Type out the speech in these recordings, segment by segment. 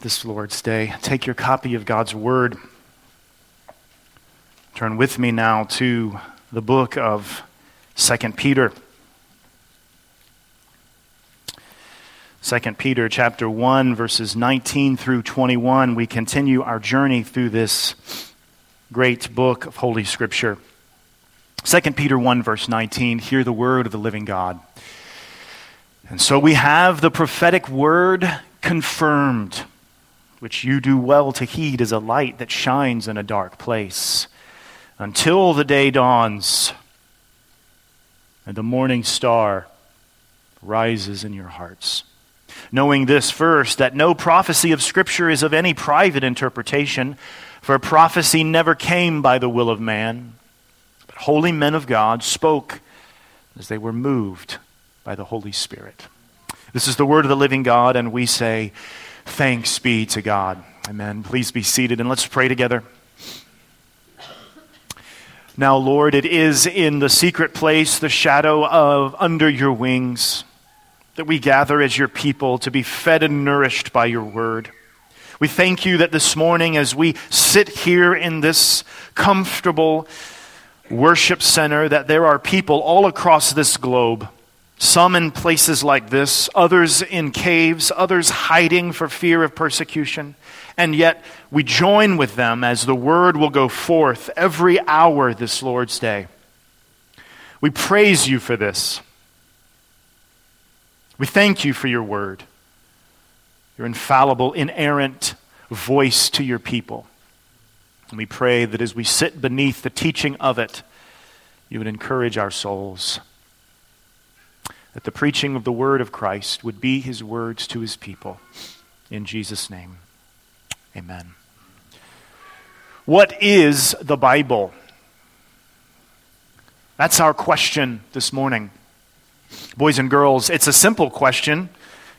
this Lord's Day. Take your copy of God's Word. Turn with me now to the book of 2 Peter. 2 Peter chapter 1 verses 19 through 21 we continue our journey through this great book of holy scripture. 2 Peter 1 verse 19 hear the word of the living God. And so we have the prophetic word confirmed which you do well to heed as a light that shines in a dark place, until the day dawns and the morning star rises in your hearts. Knowing this first, that no prophecy of Scripture is of any private interpretation, for prophecy never came by the will of man, but holy men of God spoke as they were moved by the Holy Spirit. This is the word of the living God, and we say, Thanks be to God. Amen. Please be seated and let's pray together. Now, Lord, it is in the secret place, the shadow of under your wings, that we gather as your people to be fed and nourished by your word. We thank you that this morning, as we sit here in this comfortable worship center, that there are people all across this globe some in places like this, others in caves, others hiding for fear of persecution. And yet we join with them as the word will go forth every hour this Lord's day. We praise you for this. We thank you for your word, your infallible, inerrant voice to your people. And we pray that as we sit beneath the teaching of it, you would encourage our souls that the preaching of the word of Christ would be his words to his people. In Jesus' name, amen. What is the Bible? That's our question this morning. Boys and girls, it's a simple question.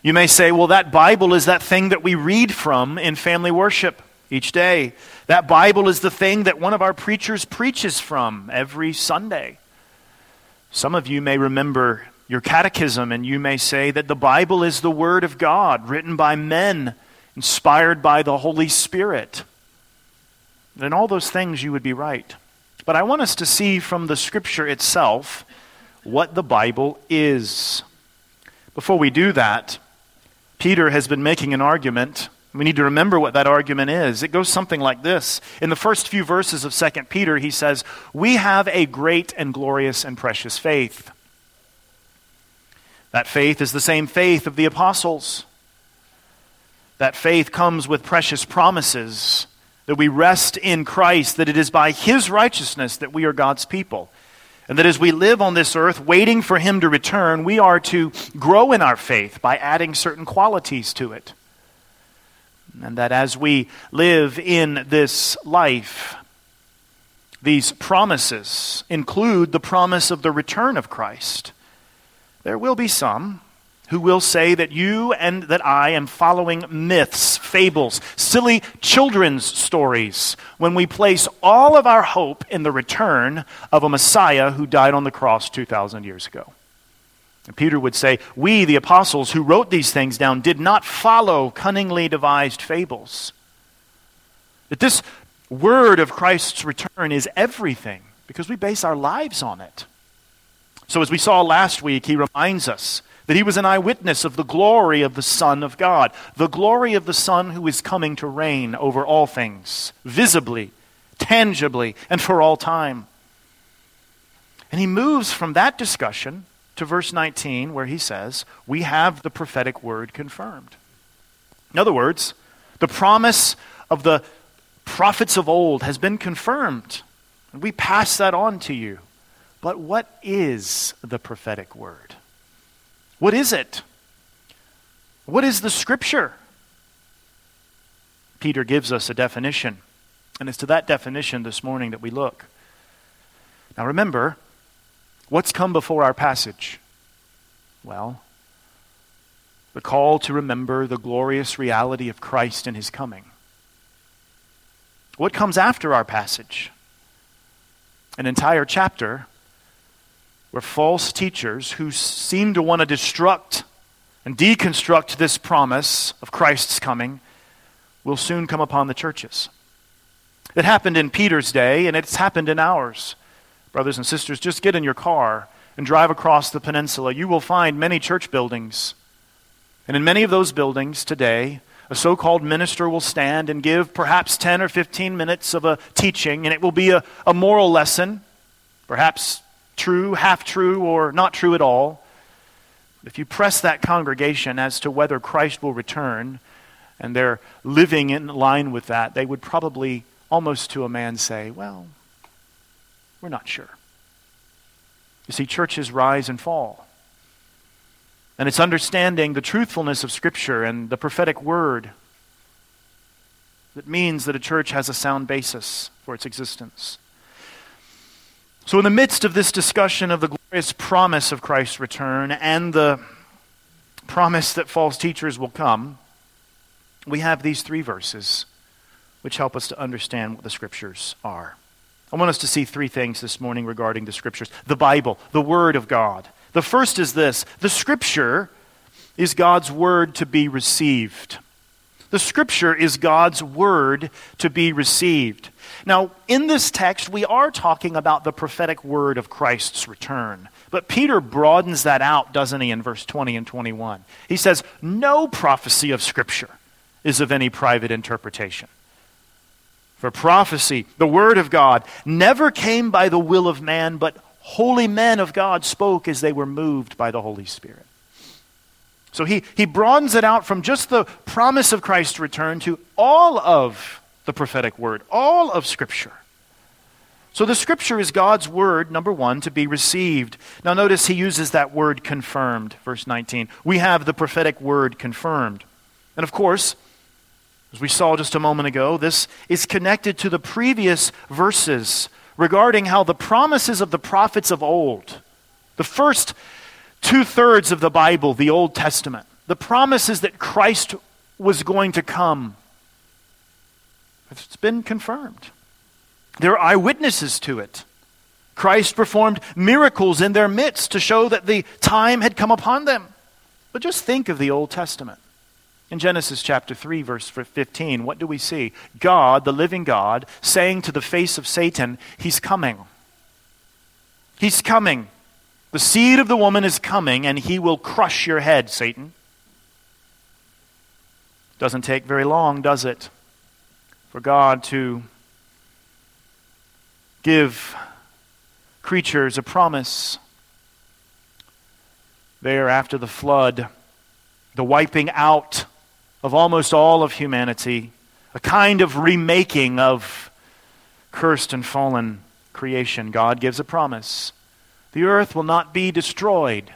You may say, well, that Bible is that thing that we read from in family worship each day. That Bible is the thing that one of our preachers preaches from every Sunday. Some of you may remember your catechism, and you may say that the Bible is the Word of God, written by men, inspired by the Holy Spirit. Then all those things you would be right. But I want us to see from the Scripture itself what the Bible is. Before we do that, Peter has been making an argument. We need to remember what that argument is. It goes something like this. In the first few verses of 2 Peter, he says, We have a great and glorious and precious faith. That faith is the same faith of the apostles. That faith comes with precious promises that we rest in Christ, that it is by His righteousness that we are God's people. And that as we live on this earth waiting for Him to return, we are to grow in our faith by adding certain qualities to it. And that as we live in this life, these promises include the promise of the return of Christ. There will be some who will say that you and that I am following myths, fables, silly children's stories when we place all of our hope in the return of a Messiah who died on the cross 2,000 years ago. And Peter would say, We, the apostles who wrote these things down, did not follow cunningly devised fables. That this word of Christ's return is everything because we base our lives on it. So, as we saw last week, he reminds us that he was an eyewitness of the glory of the Son of God, the glory of the Son who is coming to reign over all things, visibly, tangibly, and for all time. And he moves from that discussion to verse 19, where he says, We have the prophetic word confirmed. In other words, the promise of the prophets of old has been confirmed. And we pass that on to you. But what is the prophetic word? What is it? What is the scripture? Peter gives us a definition. And it's to that definition this morning that we look. Now remember, what's come before our passage? Well, the call to remember the glorious reality of Christ and his coming. What comes after our passage? An entire chapter were false teachers who seemed to want to destruct and deconstruct this promise of Christ's coming will soon come upon the churches. It happened in Peter's day, and it's happened in ours. Brothers and sisters, just get in your car and drive across the peninsula. You will find many church buildings. And in many of those buildings today, a so called minister will stand and give perhaps 10 or 15 minutes of a teaching, and it will be a, a moral lesson, perhaps true, half true, or not true at all. If you press that congregation as to whether Christ will return, and they're living in line with that, they would probably almost to a man say, Well, we're not sure. You see, churches rise and fall. And it's understanding the truthfulness of Scripture and the prophetic word that means that a church has a sound basis for its existence. So, in the midst of this discussion of the glorious promise of Christ's return and the promise that false teachers will come, we have these three verses which help us to understand what the Scriptures are. I want us to see three things this morning regarding the Scriptures the Bible, the Word of God. The first is this the Scripture is God's Word to be received. The Scripture is God's Word to be received. Now, in this text, we are talking about the prophetic word of Christ's return. But Peter broadens that out, doesn't he, in verse 20 and 21? He says, No prophecy of Scripture is of any private interpretation. For prophecy, the Word of God, never came by the will of man, but holy men of God spoke as they were moved by the Holy Spirit. So he, he broadens it out from just the promise of Christ's return to all of the prophetic word, all of Scripture. So the Scripture is God's word, number one, to be received. Now notice he uses that word confirmed, verse 19. We have the prophetic word confirmed. And of course, as we saw just a moment ago, this is connected to the previous verses regarding how the promises of the prophets of old, the first two thirds of the Bible, the Old Testament, the promises that Christ was going to come, it's been confirmed. There are eyewitnesses to it. Christ performed miracles in their midst to show that the time had come upon them. But just think of the Old Testament. In Genesis chapter 3, verse 15, what do we see? God, the living God, saying to the face of Satan, He's coming. He's coming. The seed of the woman is coming, and he will crush your head, Satan. Doesn't take very long, does it, for God to give creatures a promise. There, after the flood, the wiping out of almost all of humanity, a kind of remaking of cursed and fallen creation. God gives a promise. The earth will not be destroyed.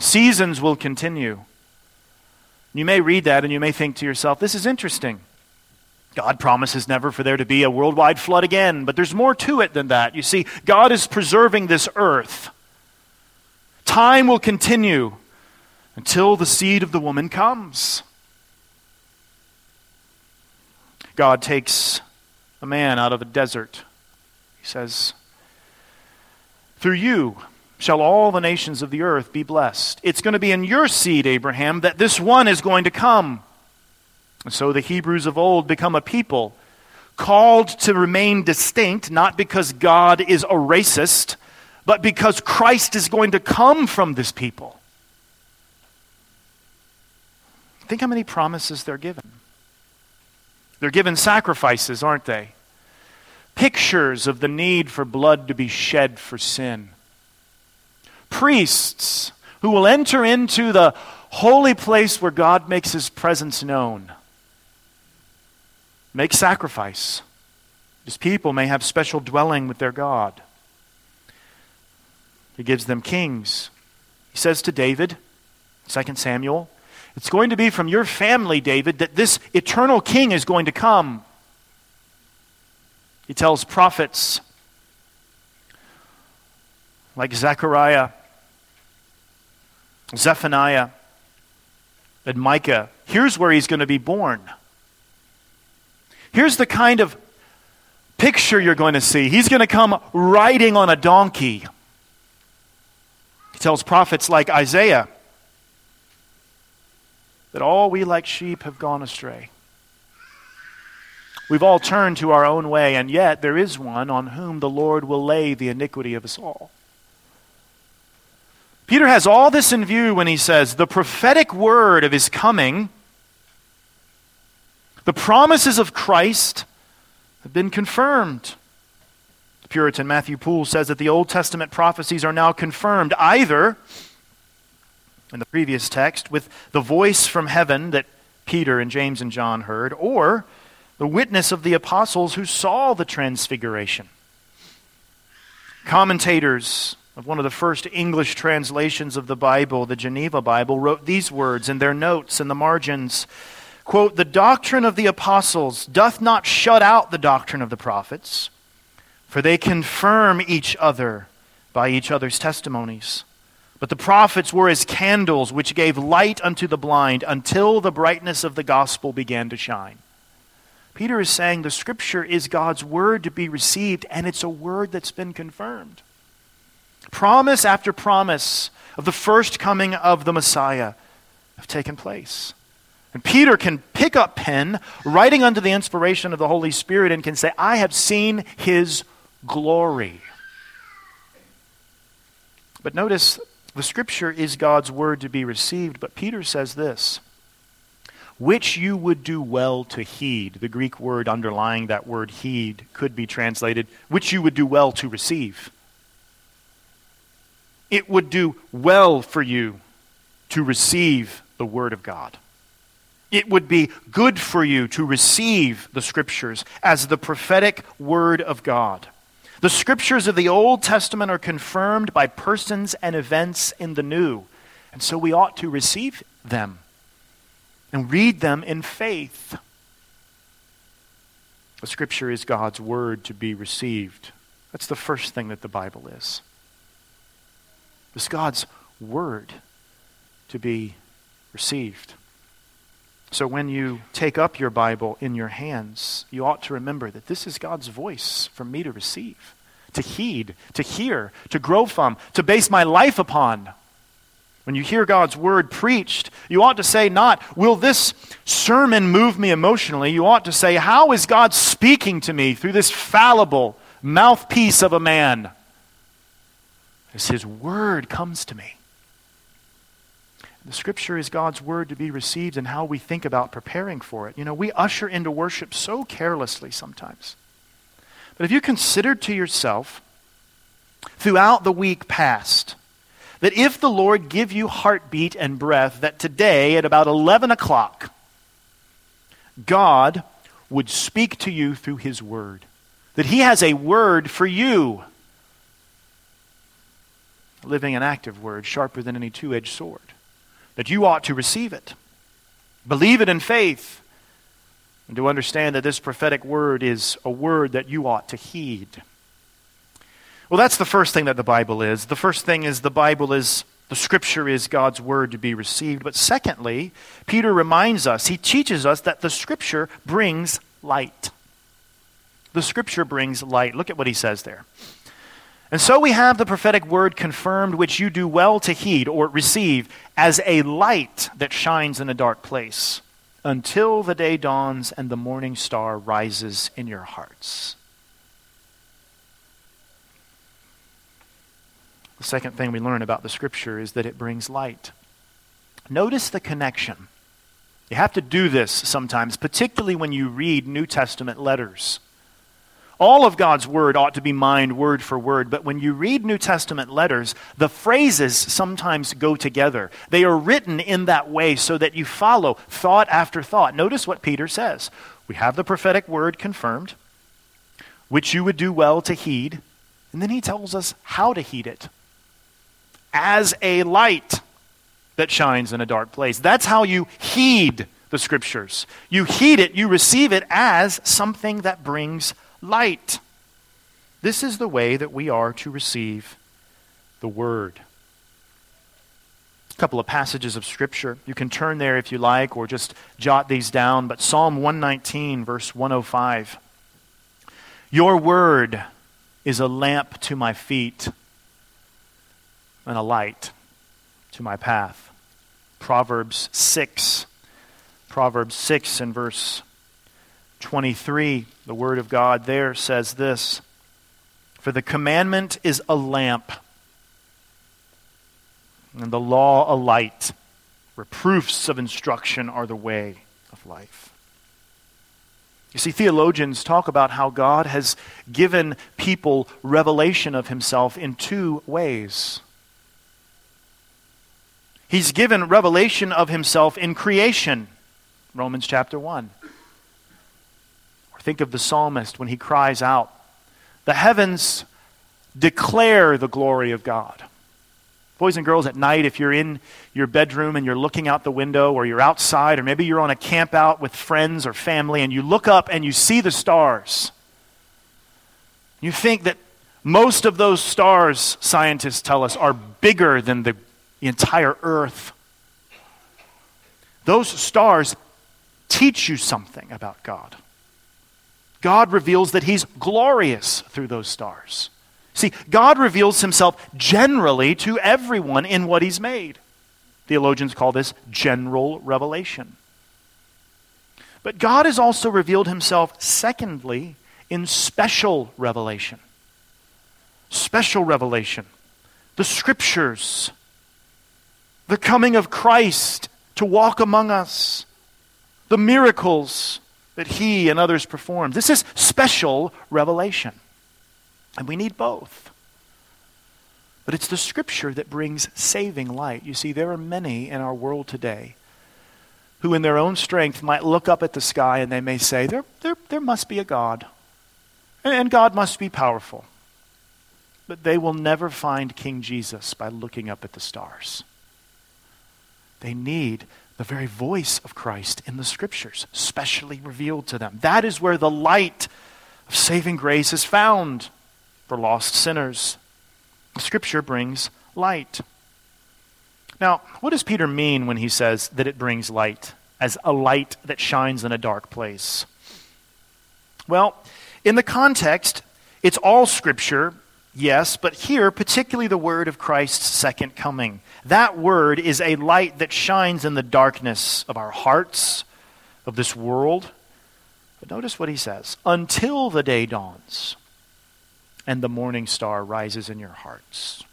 Seasons will continue. You may read that and you may think to yourself, this is interesting. God promises never for there to be a worldwide flood again, but there's more to it than that. You see, God is preserving this earth. Time will continue until the seed of the woman comes. God takes a man out of a desert. He says, Through you shall all the nations of the earth be blessed. It's going to be in your seed, Abraham, that this one is going to come. And so the Hebrews of old become a people called to remain distinct, not because God is a racist, but because Christ is going to come from this people. Think how many promises they're given. They're given sacrifices, aren't they? Pictures of the need for blood to be shed for sin. Priests who will enter into the holy place where God makes his presence known. Make sacrifice. His people may have special dwelling with their God. He gives them kings. He says to David, 2 Samuel, it's going to be from your family, David, that this eternal king is going to come. He tells prophets like Zechariah, Zephaniah, and Micah here's where he's going to be born. Here's the kind of picture you're going to see. He's going to come riding on a donkey. He tells prophets like Isaiah, that all we like sheep have gone astray. We've all turned to our own way, and yet there is one on whom the Lord will lay the iniquity of us all. Peter has all this in view when he says, The prophetic word of his coming, the promises of Christ have been confirmed. The Puritan Matthew Poole says that the Old Testament prophecies are now confirmed either in the previous text with the voice from heaven that Peter and James and John heard, or the witness of the apostles who saw the transfiguration. Commentators of one of the first English translations of the Bible, the Geneva Bible, wrote these words in their notes in the margins quote, The doctrine of the apostles doth not shut out the doctrine of the prophets, for they confirm each other by each other's testimonies. But the prophets were as candles which gave light unto the blind until the brightness of the gospel began to shine. Peter is saying the scripture is God's word to be received, and it's a word that's been confirmed. Promise after promise of the first coming of the Messiah have taken place. And Peter can pick up pen, writing under the inspiration of the Holy Spirit, and can say, I have seen his glory. But notice the scripture is God's word to be received, but Peter says this which you would do well to heed. The Greek word underlying that word heed could be translated, which you would do well to receive it would do well for you to receive the Word of God. It would be good for you to receive the Scriptures as the prophetic Word of God. The Scriptures of the Old Testament are confirmed by persons and events in the New, and so we ought to receive them and read them in faith. The Scripture is God's Word to be received. That's the first thing that the Bible is. It's God's word to be received. So when you take up your Bible in your hands, you ought to remember that this is God's voice for me to receive, to heed, to hear, to grow from, to base my life upon. When you hear God's word preached, you ought to say, not, will this sermon move me emotionally? You ought to say, how is God speaking to me through this fallible mouthpiece of a man? as His Word comes to me. The Scripture is God's Word to be received and how we think about preparing for it. You know, we usher into worship so carelessly sometimes. But have you considered to yourself throughout the week past that if the Lord give you heartbeat and breath, that today at about 11 o'clock, God would speak to you through His Word? That He has a word for you living and active word, sharper than any two edged sword, that you ought to receive it, believe it in faith, and to understand that this prophetic word is a word that you ought to heed. Well, that's the first thing that the Bible is. The first thing is the Bible is the scripture is God's word to be received. But secondly, Peter reminds us, he teaches us that the scripture brings light. The scripture brings light. Look at what he says there. And so we have the prophetic word confirmed, which you do well to heed or receive as a light that shines in a dark place until the day dawns and the morning star rises in your hearts. The second thing we learn about the scripture is that it brings light. Notice the connection. You have to do this sometimes, particularly when you read New Testament letters. All of God's word ought to be mined word for word, but when you read New Testament letters, the phrases sometimes go together. They are written in that way so that you follow thought after thought. Notice what Peter says. We have the prophetic word confirmed, which you would do well to heed, and then he tells us how to heed it. As a light that shines in a dark place. That's how you heed the scriptures. You heed it, you receive it as something that brings light. This is the way that we are to receive the Word. A couple of passages of Scripture. You can turn there if you like, or just jot these down. But Psalm 119, verse 105. Your Word is a lamp to my feet and a light to my path. Proverbs 6. Proverbs 6 and verse 23, the Word of God there says this For the commandment is a lamp, and the law a light. Reproofs of instruction are the way of life. You see, theologians talk about how God has given people revelation of himself in two ways. He's given revelation of himself in creation, Romans chapter 1. Think of the psalmist when he cries out, The heavens declare the glory of God. Boys and girls, at night, if you're in your bedroom and you're looking out the window, or you're outside, or maybe you're on a camp out with friends or family, and you look up and you see the stars, you think that most of those stars, scientists tell us, are bigger than the entire earth. Those stars teach you something about God. God reveals that He's glorious through those stars. See, God reveals himself generally to everyone in what he's made. Theologians call this general revelation. But God has also revealed himself, secondly, in special revelation. Special revelation. The scriptures. The coming of Christ to walk among us. The miracles that he and others performed. This is special revelation. And we need both. But it's the scripture that brings saving light. You see, there are many in our world today who, in their own strength, might look up at the sky and they may say, There, there, there must be a God, and God must be powerful. But they will never find King Jesus by looking up at the stars. They need the very voice of Christ in the scriptures, specially revealed to them. That is where the light of saving grace is found for lost sinners. Scripture brings light. Now, what does Peter mean when he says that it brings light, as a light that shines in a dark place? Well, in the context, it's all Scripture, yes, but here, particularly the word of Christ's second coming. That word is a light that shines in the darkness of our hearts, of this world. But notice what he says until the day dawns and the morning star rises in your hearts.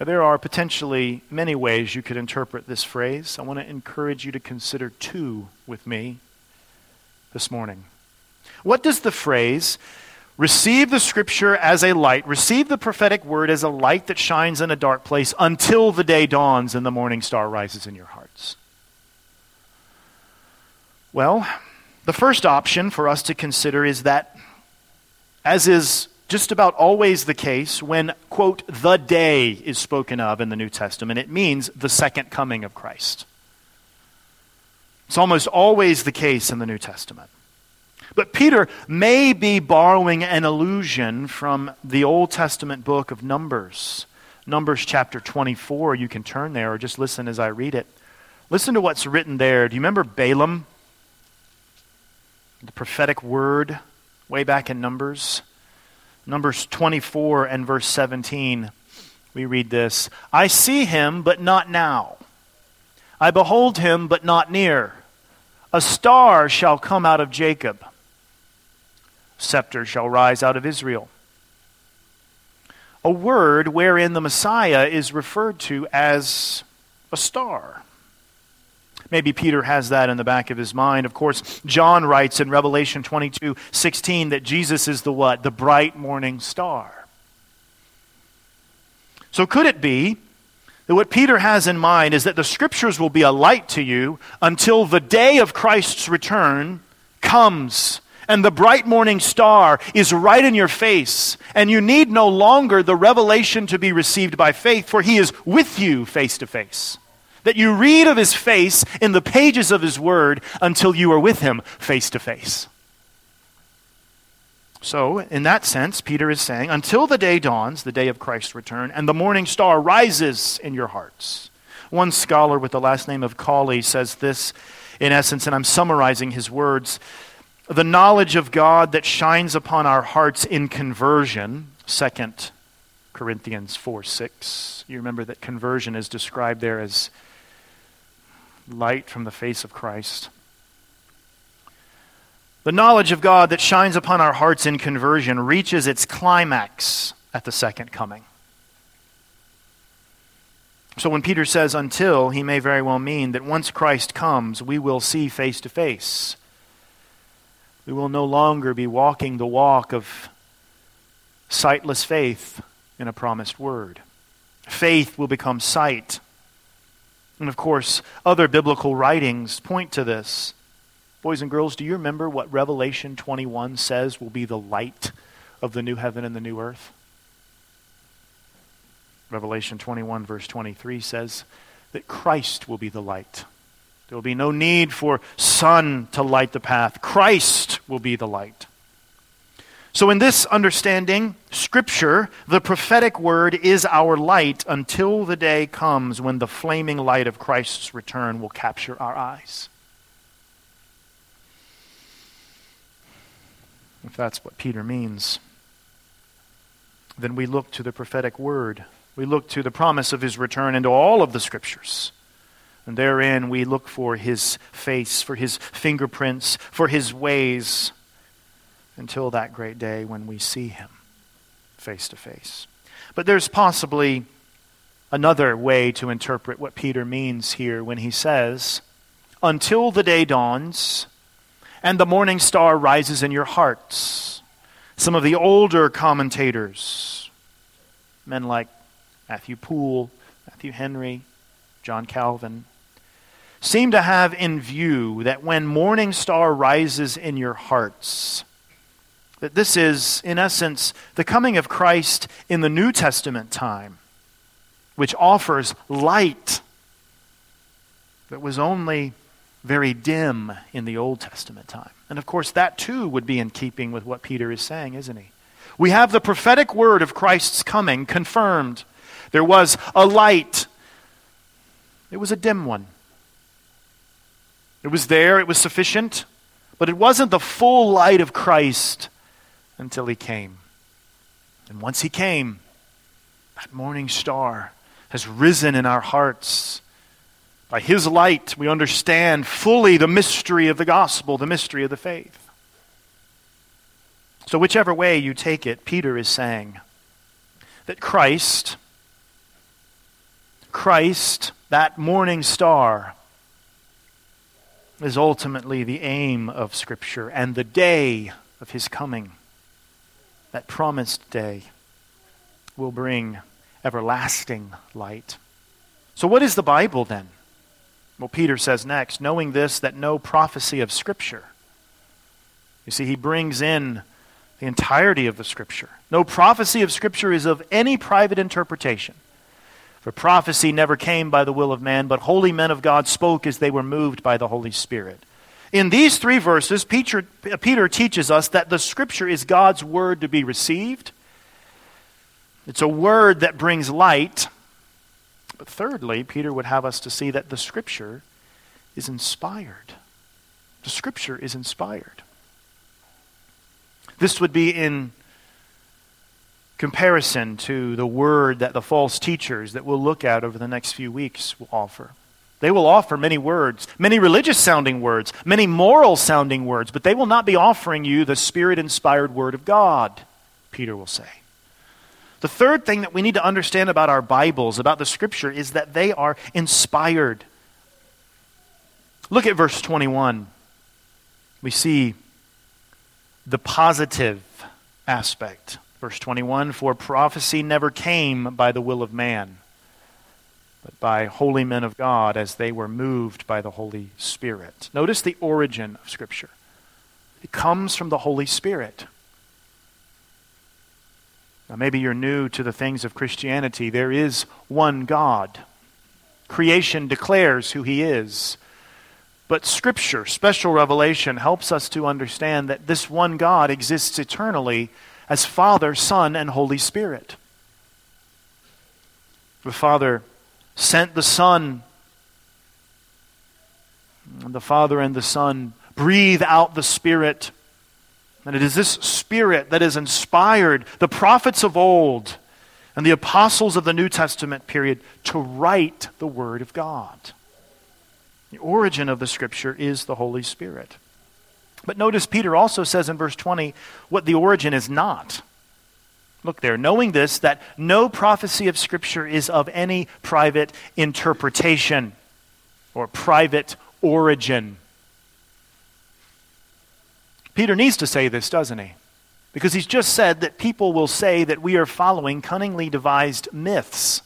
Now, there are potentially many ways you could interpret this phrase. I want to encourage you to consider two with me this morning. What does the phrase, receive the scripture as a light, receive the prophetic word as a light that shines in a dark place until the day dawns and the morning star rises in your hearts? Well, the first option for us to consider is that as is just about always the case when, quote, the day is spoken of in the New Testament, it means the second coming of Christ. It's almost always the case in the New Testament. But Peter may be borrowing an allusion from the Old Testament book of Numbers. Numbers chapter 24. You can turn there or just listen as I read it. Listen to what's written there. Do you remember Balaam? The prophetic word way back in Numbers. Numbers 24 and verse 17, we read this I see him, but not now. I behold him, but not near. A star shall come out of Jacob, scepter shall rise out of Israel. A word wherein the Messiah is referred to as a star. Maybe Peter has that in the back of his mind. Of course, John writes in Revelation 22 16 that Jesus is the what? The bright morning star. So could it be that what Peter has in mind is that the scriptures will be a light to you until the day of Christ's return comes and the bright morning star is right in your face, and you need no longer the revelation to be received by faith, for he is with you face to face that you read of his face in the pages of his word until you are with him face to face. So, in that sense, Peter is saying, until the day dawns, the day of Christ's return, and the morning star rises in your hearts. One scholar with the last name of Cawley says this in essence, and I'm summarizing his words the knowledge of God that shines upon our hearts in conversion, Second Corinthians 4 6. You remember that conversion is described there as light from the face of Christ. The knowledge of God that shines upon our hearts in conversion reaches its climax at the second coming. So when Peter says until, he may very well mean that once Christ comes, we will see face to face. We will no longer be walking the walk of sightless faith in a promised word. Faith will become sight. And of course, other biblical writings point to this. Boys and girls, do you remember what Revelation 21 says will be the light of the new heaven and the new earth? Revelation 21, verse 23 says that Christ will be the light. There will be no need for sun to light the path. Christ will be the light. So, in this understanding, Scripture, the prophetic word, is our light until the day comes when the flaming light of Christ's return will capture our eyes. If that's what Peter means, then we look to the prophetic word. We look to the promise of his return into all of the scriptures. And therein we look for his face, for his fingerprints, for his ways, until that great day when we see him face to face. But there's possibly another way to interpret what Peter means here when he says, Until the day dawns and the morning star rises in your hearts. Some of the older commentators, men like Matthew Poole, Matthew Henry, John Calvin, seem to have in view that when morning star rises in your hearts, that this is, in essence, the coming of Christ in the New Testament time, which offers light that was only very dim in the Old Testament time. And of course, that too would be in keeping with what Peter is saying, isn't he? We have the prophetic word of Christ's coming confirmed. There was a light, it was a dim one. It was there, it was sufficient, but it wasn't the full light of Christ until he came. And once he came, that morning star has risen in our hearts by his light, we understand fully the mystery of the gospel, the mystery of the faith. So, whichever way you take it, Peter is saying that Christ, Christ, that morning star, is ultimately the aim of Scripture and the day of his coming. That promised day will bring everlasting light. So, what is the Bible then? Well, Peter says next, knowing this, that no prophecy of Scripture. You see, he brings in the entirety of the Scripture. No prophecy of Scripture is of any private interpretation. For prophecy never came by the will of man, but holy men of God spoke as they were moved by the Holy Spirit. In these three verses, Peter, Peter teaches us that the Scripture is God's word to be received. It's a word that brings light but thirdly, Peter would have us to see that the Scripture is inspired. The Scripture is inspired. This would be in comparison to the word that the false teachers that we'll look at over the next few weeks will offer. They will offer many words, many religious sounding words, many moral sounding words, but they will not be offering you the spirit inspired word of God, Peter will say. The third thing that we need to understand about our Bibles, about the Scripture, is that they are inspired. Look at verse 21. We see the positive aspect. Verse 21 For prophecy never came by the will of man, but by holy men of God as they were moved by the Holy Spirit. Notice the origin of Scripture. It comes from the Holy Spirit. Now, maybe you're new to the things of Christianity. There is one God. Creation declares who He is. But Scripture, special revelation, helps us to understand that this one God exists eternally as Father, Son, and Holy Spirit. The Father sent the Son, and the Father and the Son breathe out the Spirit and it is this spirit that has inspired the prophets of old and the apostles of the New Testament period to write the Word of God. The origin of the Scripture is the Holy Spirit. But notice Peter also says in verse 20 what the origin is not. Look there, knowing this, that no prophecy of Scripture is of any private interpretation or private origin. Peter needs to say this, doesn't he? Because he's just said that people will say that we are following cunningly devised myths,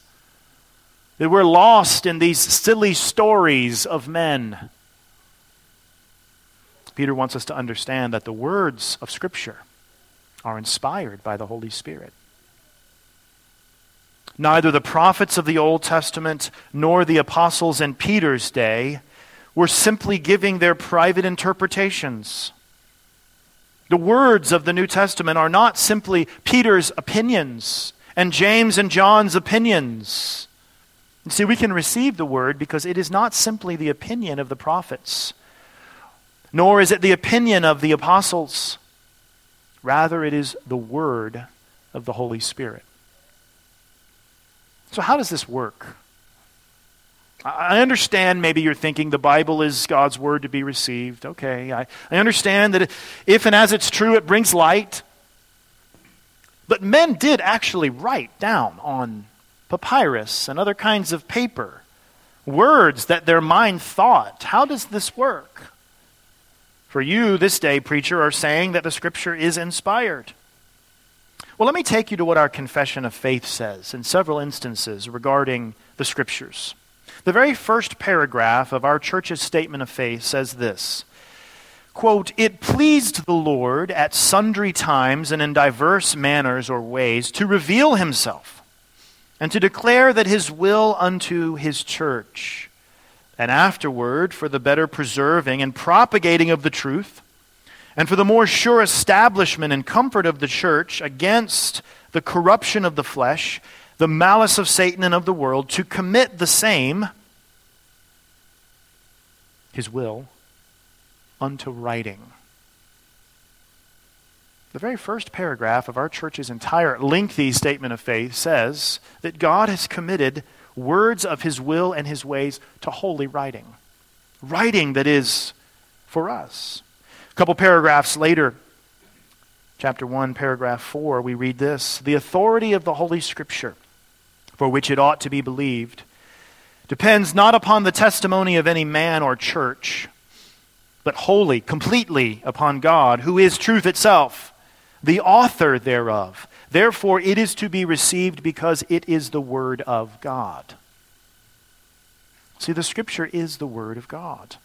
that we're lost in these silly stories of men. Peter wants us to understand that the words of Scripture are inspired by the Holy Spirit. Neither the prophets of the Old Testament nor the apostles in Peter's day were simply giving their private interpretations. The words of the New Testament are not simply Peter's opinions and James and John's opinions. see, we can receive the word because it is not simply the opinion of the prophets, nor is it the opinion of the apostles. Rather, it is the word of the Holy Spirit. So, how does this work? I understand maybe you're thinking the Bible is God's word to be received. Okay, I, I understand that if and as it's true, it brings light. But men did actually write down on papyrus and other kinds of paper words that their mind thought. How does this work? For you, this day, preacher, are saying that the Scripture is inspired. Well, let me take you to what our confession of faith says in several instances regarding the Scriptures. The very first paragraph of our church's statement of faith says this quote, It pleased the Lord at sundry times and in diverse manners or ways to reveal himself and to declare that his will unto his church and afterward for the better preserving and propagating of the truth, and for the more sure establishment and comfort of the church against the corruption of the flesh, the malice of Satan and of the world, to commit the same, his will, unto writing. The very first paragraph of our church's entire lengthy statement of faith says that God has committed words of his will and his ways to holy writing. Writing that is for us. A couple paragraphs later, chapter 1, paragraph 4, we read this The authority of the Holy Scripture, for which it ought to be believed, depends not upon the testimony of any man or church, but wholly, completely upon God, who is truth itself, the author thereof Therefore, it is to be received because it is the Word of God. See, the Scripture is the Word of God.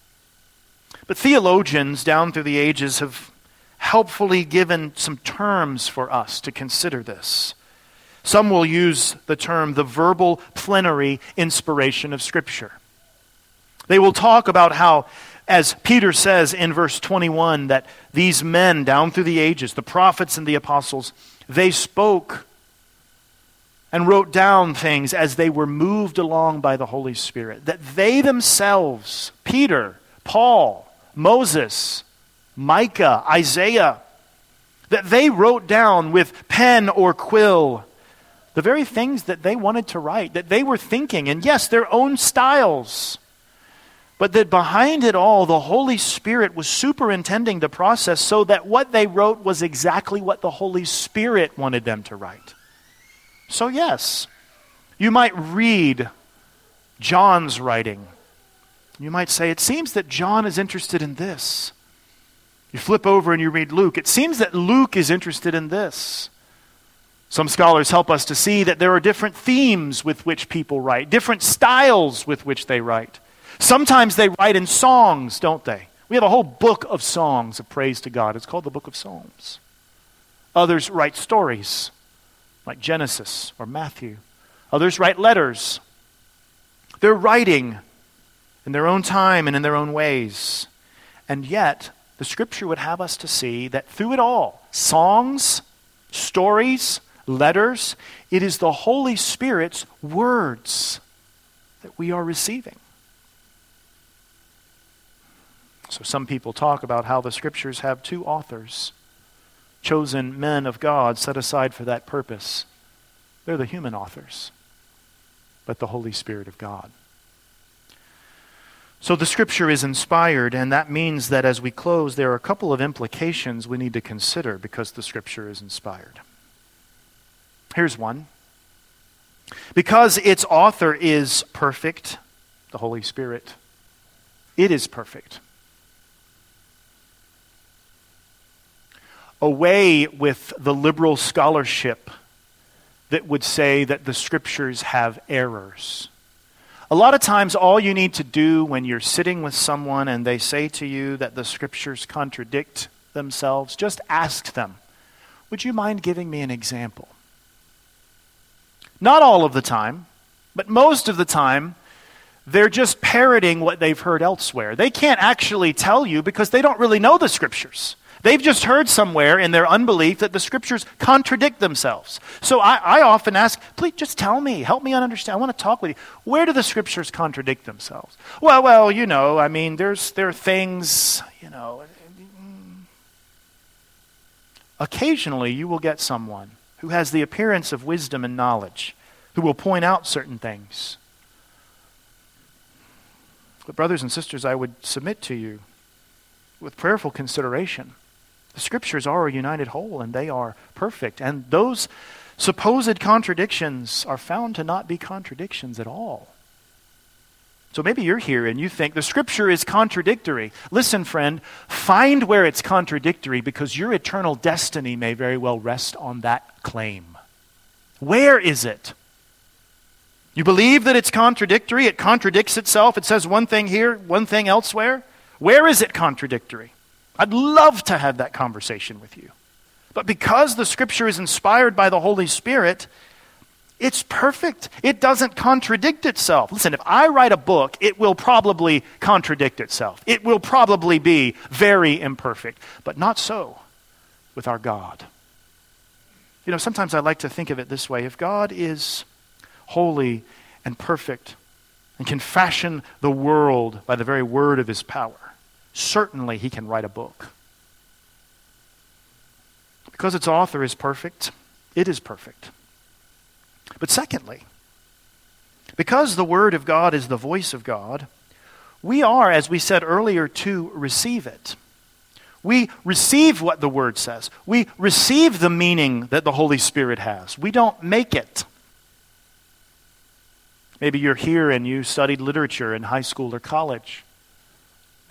But theologians down through the ages have helpfully given some terms for us to consider this. Some will use the term the verbal plenary inspiration of Scripture. They will talk about how, as Peter says in verse 21, that these men down through the ages, the prophets and the apostles, they spoke and wrote down things as they were moved along by the Holy Spirit. That they themselves, Peter, Paul, Moses, Micah, Isaiah, that they wrote down with pen or quill the very things that they wanted to write, that they were thinking, and yes, their own styles. But that behind it all, the Holy Spirit was superintending the process so that what they wrote was exactly what the Holy Spirit wanted them to write. So, yes, you might read John's writing. You might say, it seems that John is interested in this. You flip over and you read Luke. It seems that Luke is interested in this. Some scholars help us to see that there are different themes with which people write, different styles with which they write. Sometimes they write in songs, don't they? We have a whole book of songs of praise to God. It's called the Book of Psalms. Others write stories, like Genesis or Matthew. Others write letters. They're writing in their own time and in their own ways. And yet, the scripture would have us to see that through it all, songs, stories, letters, it is the Holy Spirit's words that we are receiving. So some people talk about how the scriptures have two authors, chosen men of God set aside for that purpose. They're the human authors, but the Holy Spirit of God. So the scripture is inspired, and that means that as we close, there are a couple of implications we need to consider because the scripture is inspired. Here's one. Because its author is perfect, the Holy Spirit, it is perfect. Away with the liberal scholarship that would say that the scriptures have errors. A lot of times, all you need to do when you're sitting with someone and they say to you that the scriptures contradict themselves, just ask them, Would you mind giving me an example? Not all of the time, but most of the time, they're just parroting what they've heard elsewhere. They can't actually tell you because they don't really know the scriptures. They've just heard somewhere in their unbelief that the scriptures contradict themselves. So I, I, often ask, please just tell me, help me understand. I want to talk with you. Where do the scriptures contradict themselves? Well, well, you know, I mean, there's there are things, you know. Occasionally, you will get someone who has the appearance of wisdom and knowledge, who will point out certain things. But, brothers and sisters, I would submit to you with prayerful consideration the scriptures are a united whole and they are perfect. And those supposed contradictions are found to not be contradictions at all. So maybe you're here and you think the scripture is contradictory. Listen, friend, find where it's contradictory because your eternal destiny may very well rest on that claim. Where is it? You believe that it's contradictory, it contradicts itself, it says one thing here, one thing elsewhere. Where is it contradictory? I'd love to have that conversation with you. But because the scripture is inspired by the Holy Spirit, it's perfect. It doesn't contradict itself. Listen, if I write a book, it will probably contradict itself. It will probably be very imperfect, but not so with our God. You know, sometimes I like to think of it this way if God is holy and perfect and can fashion the world by the very word of his power, certainly he can write a book. Because its author is perfect, it is perfect. But secondly, because the Word of God is the voice of God, we are, as we said earlier, to receive it. We receive what the Word says. We receive the meaning that the Holy Spirit has. We don't make it. Maybe you're here and you studied literature in high school or college.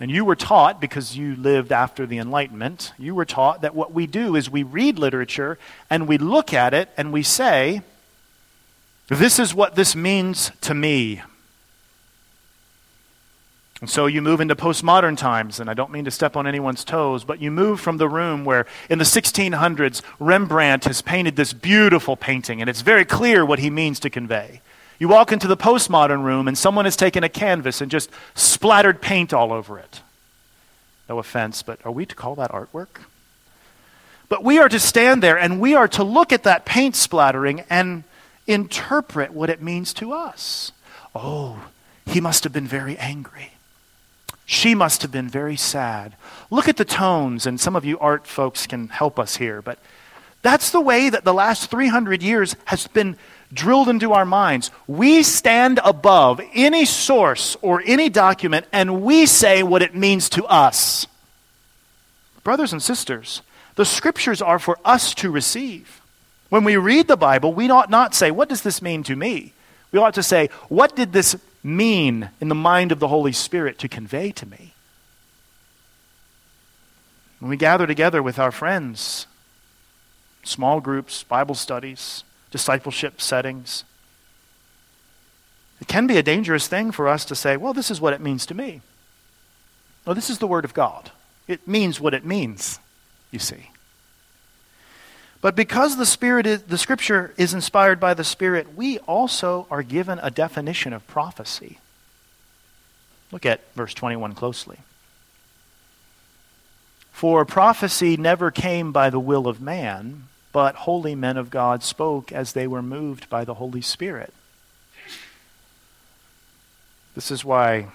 And you were taught, because you lived after the Enlightenment, you were taught that what we do is we read literature and we look at it and we say, This is what this means to me. And so you move into postmodern times, and I don't mean to step on anyone's toes, but you move from the room where in the 1600s Rembrandt has painted this beautiful painting, and it's very clear what he means to convey. You walk into the postmodern room and someone has taken a canvas and just splattered paint all over it. No offense, but are we to call that artwork? But we are to stand there and we are to look at that paint splattering and interpret what it means to us. Oh, he must have been very angry. She must have been very sad. Look at the tones, and some of you art folks can help us here, but that's the way that the last 300 years has been drilled into our minds. We stand above any source or any document and we say what it means to us. Brothers and sisters, the scriptures are for us to receive. When we read the Bible, we ought not say, What does this mean to me? We ought to say, What did this mean in the mind of the Holy Spirit to convey to me? When we gather together with our friends, small groups, Bible studies, discipleship settings. It can be a dangerous thing for us to say, well, this is what it means to me. Well, this is the Word of God. It means what it means, you see. But because the Spirit is, the Scripture is inspired by the Spirit, we also are given a definition of prophecy. Look at verse 21 closely. For prophecy never came by the will of man but holy men of God spoke as they were moved by the Holy Spirit. This is why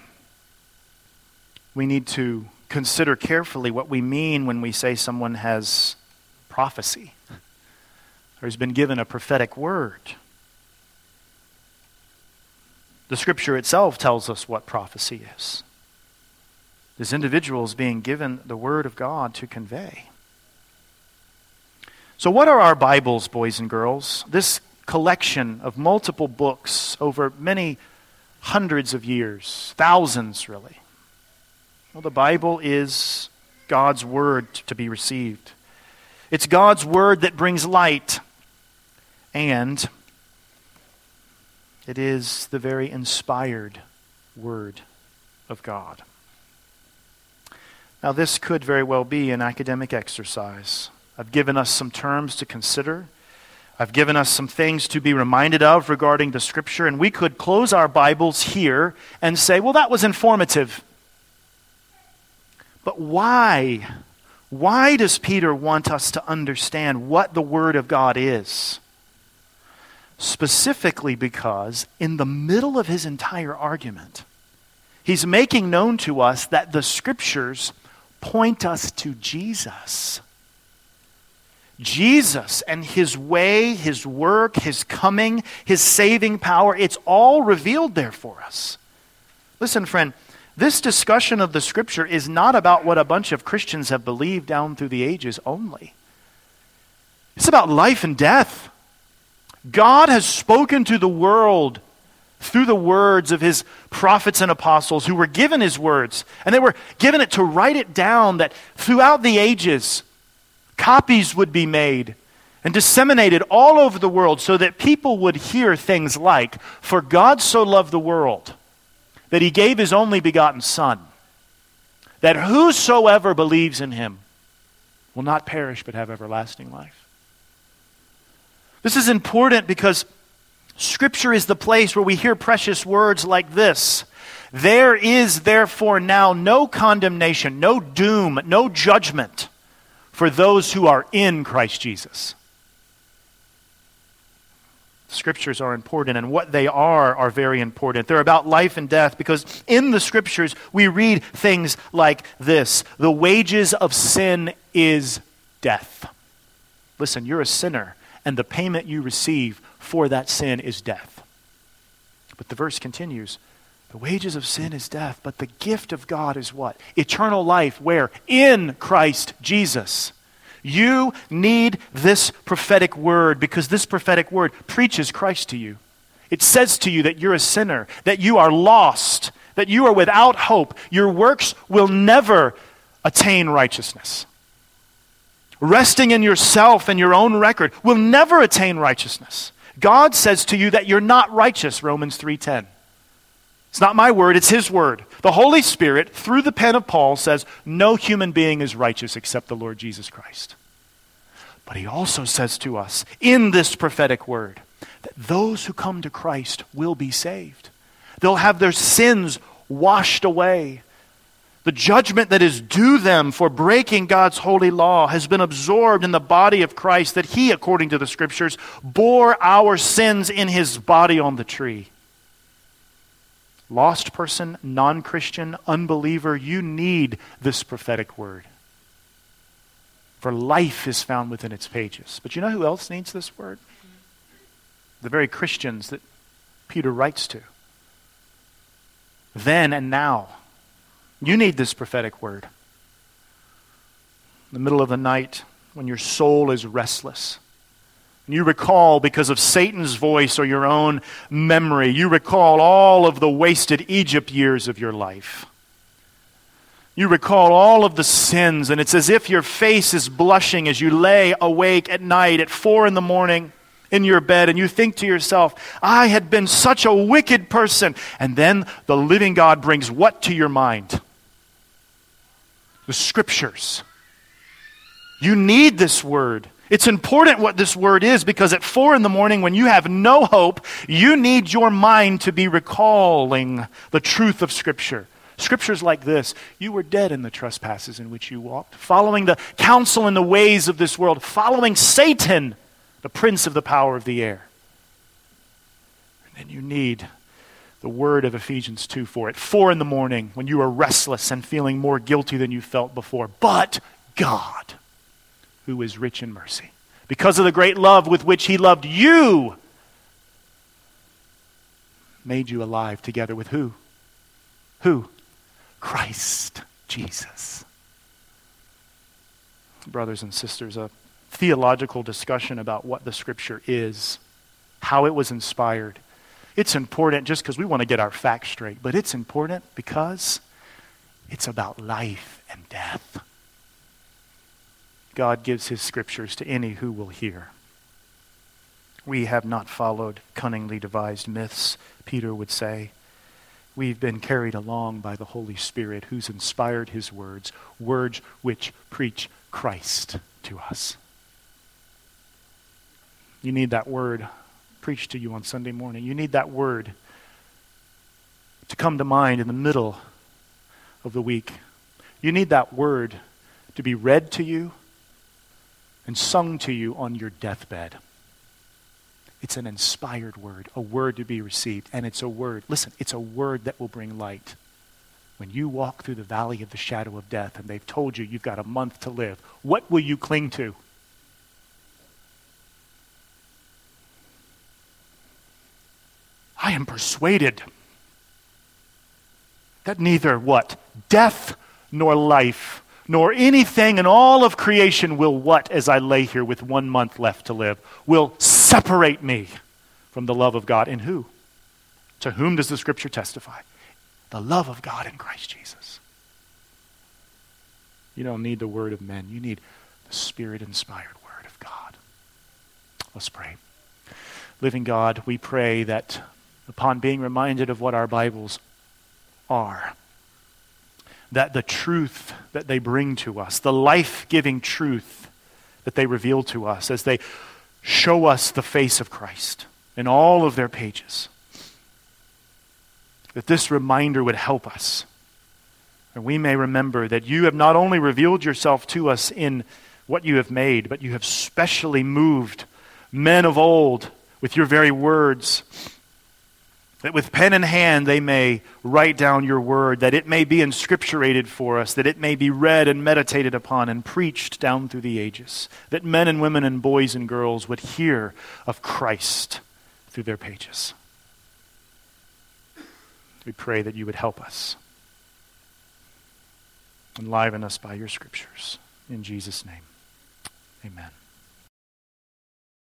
we need to consider carefully what we mean when we say someone has prophecy or has been given a prophetic word. The scripture itself tells us what prophecy is. as individuals being given the Word of God to convey. So, what are our Bibles, boys and girls? This collection of multiple books over many hundreds of years, thousands really. Well, the Bible is God's Word to be received. It's God's Word that brings light, and it is the very inspired Word of God. Now, this could very well be an academic exercise. I've given us some terms to consider. I've given us some things to be reminded of regarding the Scripture, and we could close our Bibles here and say, well, that was informative. But why? Why does Peter want us to understand what the Word of God is? Specifically because in the middle of his entire argument, he's making known to us that the Scriptures point us to Jesus. Jesus and his way, his work, his coming, his saving power, it's all revealed there for us. Listen, friend, this discussion of the scripture is not about what a bunch of Christians have believed down through the ages only. It's about life and death. God has spoken to the world through the words of his prophets and apostles who were given his words. And they were given it to write it down that throughout the ages, copies would be made and disseminated all over the world so that people would hear things like, For God so loved the world that he gave his only begotten Son, that whosoever believes in him will not perish but have everlasting life. This is important because Scripture is the place where we hear precious words like this There is therefore now no condemnation, no doom, no judgment for those who are in Christ Jesus. Scriptures are important, and what they are are very important. They're about life and death because in the Scriptures we read things like this The wages of sin is death. Listen, you're a sinner, and the payment you receive for that sin is death. But the verse continues The wages of sin is death, but the gift of God is what? Eternal life, where? In Christ Jesus. You need this prophetic word because this prophetic word preaches Christ to you. It says to you that you're a sinner, that you are lost, that you are without hope. Your works will never attain righteousness. Resting in yourself and your own record will never attain righteousness. God says to you that you're not righteous, Romans 3:10. It's not my word, it's his word. The Holy Spirit, through the pen of Paul, says, No human being is righteous except the Lord Jesus Christ. But he also says to us in this prophetic word that those who come to Christ will be saved. They'll have their sins washed away. The judgment that is due them for breaking God's holy law has been absorbed in the body of Christ, that He, according to the Scriptures, bore our sins in His body on the tree. Lost person, non Christian, unbeliever, you need this prophetic word. For life is found within its pages. But you know who else needs this word? The very Christians that Peter writes to. Then and now you need this prophetic word. In the middle of the night, when your soul is restless, you recall, because of Satan's voice or your own memory, you recall all of the wasted Egypt years of your life. You recall all of the sins, and it's as if your face is blushing as you lay awake at night at four in the morning in your bed and you think to yourself, I had been such a wicked person. And then the living God brings what to your mind? the scriptures. You need this word. It's important what this word is because at four in the morning, when you have no hope, you need your mind to be recalling the truth of Scripture. Scriptures like this You were dead in the trespasses in which you walked, following the counsel and the ways of this world, following Satan, the prince of the power of the air. And then you need the word of Ephesians 2 4. At 4 in the morning, when you are restless and feeling more guilty than you felt before. But God, who is rich in mercy, because of the great love with which He loved you, made you alive together with who? Who? Christ. Jesus. Brothers and sisters, a theological discussion about what the Scripture is, how it was inspired. It's important just because we want to get our facts straight, but it's important because it's about life and death. God gives his scriptures to any who will hear. We have not followed cunningly devised myths, Peter would say. We've been carried along by the Holy Spirit who's inspired his words, words which preach Christ to us. You need that word preached to you on Sunday morning. You need that word to come to mind in the middle of the week. You need that word to be read to you and sung to you on your deathbed. It's an inspired word, a word to be received. And it's a word, listen, it's a word that will bring light. When you walk through the valley of the shadow of death and they've told you you've got a month to live, what will you cling to? I am persuaded that neither what? Death nor life, nor anything in all of creation will what, as I lay here with one month left to live, will separate me from the love of God. In who? To whom does the scripture testify? The love of God in Christ Jesus. You don't need the word of men, you need the spirit inspired word of God. Let's pray. Living God, we pray that upon being reminded of what our Bibles are. That the truth that they bring to us, the life giving truth that they reveal to us as they show us the face of Christ in all of their pages, that this reminder would help us. And we may remember that you have not only revealed yourself to us in what you have made, but you have specially moved men of old with your very words that with pen in hand they may write down your word, that it may be inscripturated for us, that it may be read and meditated upon and preached down through the ages, that men and women and boys and girls would hear of Christ through their pages. We pray that you would help us. Enliven us by your scriptures. In Jesus' name, amen.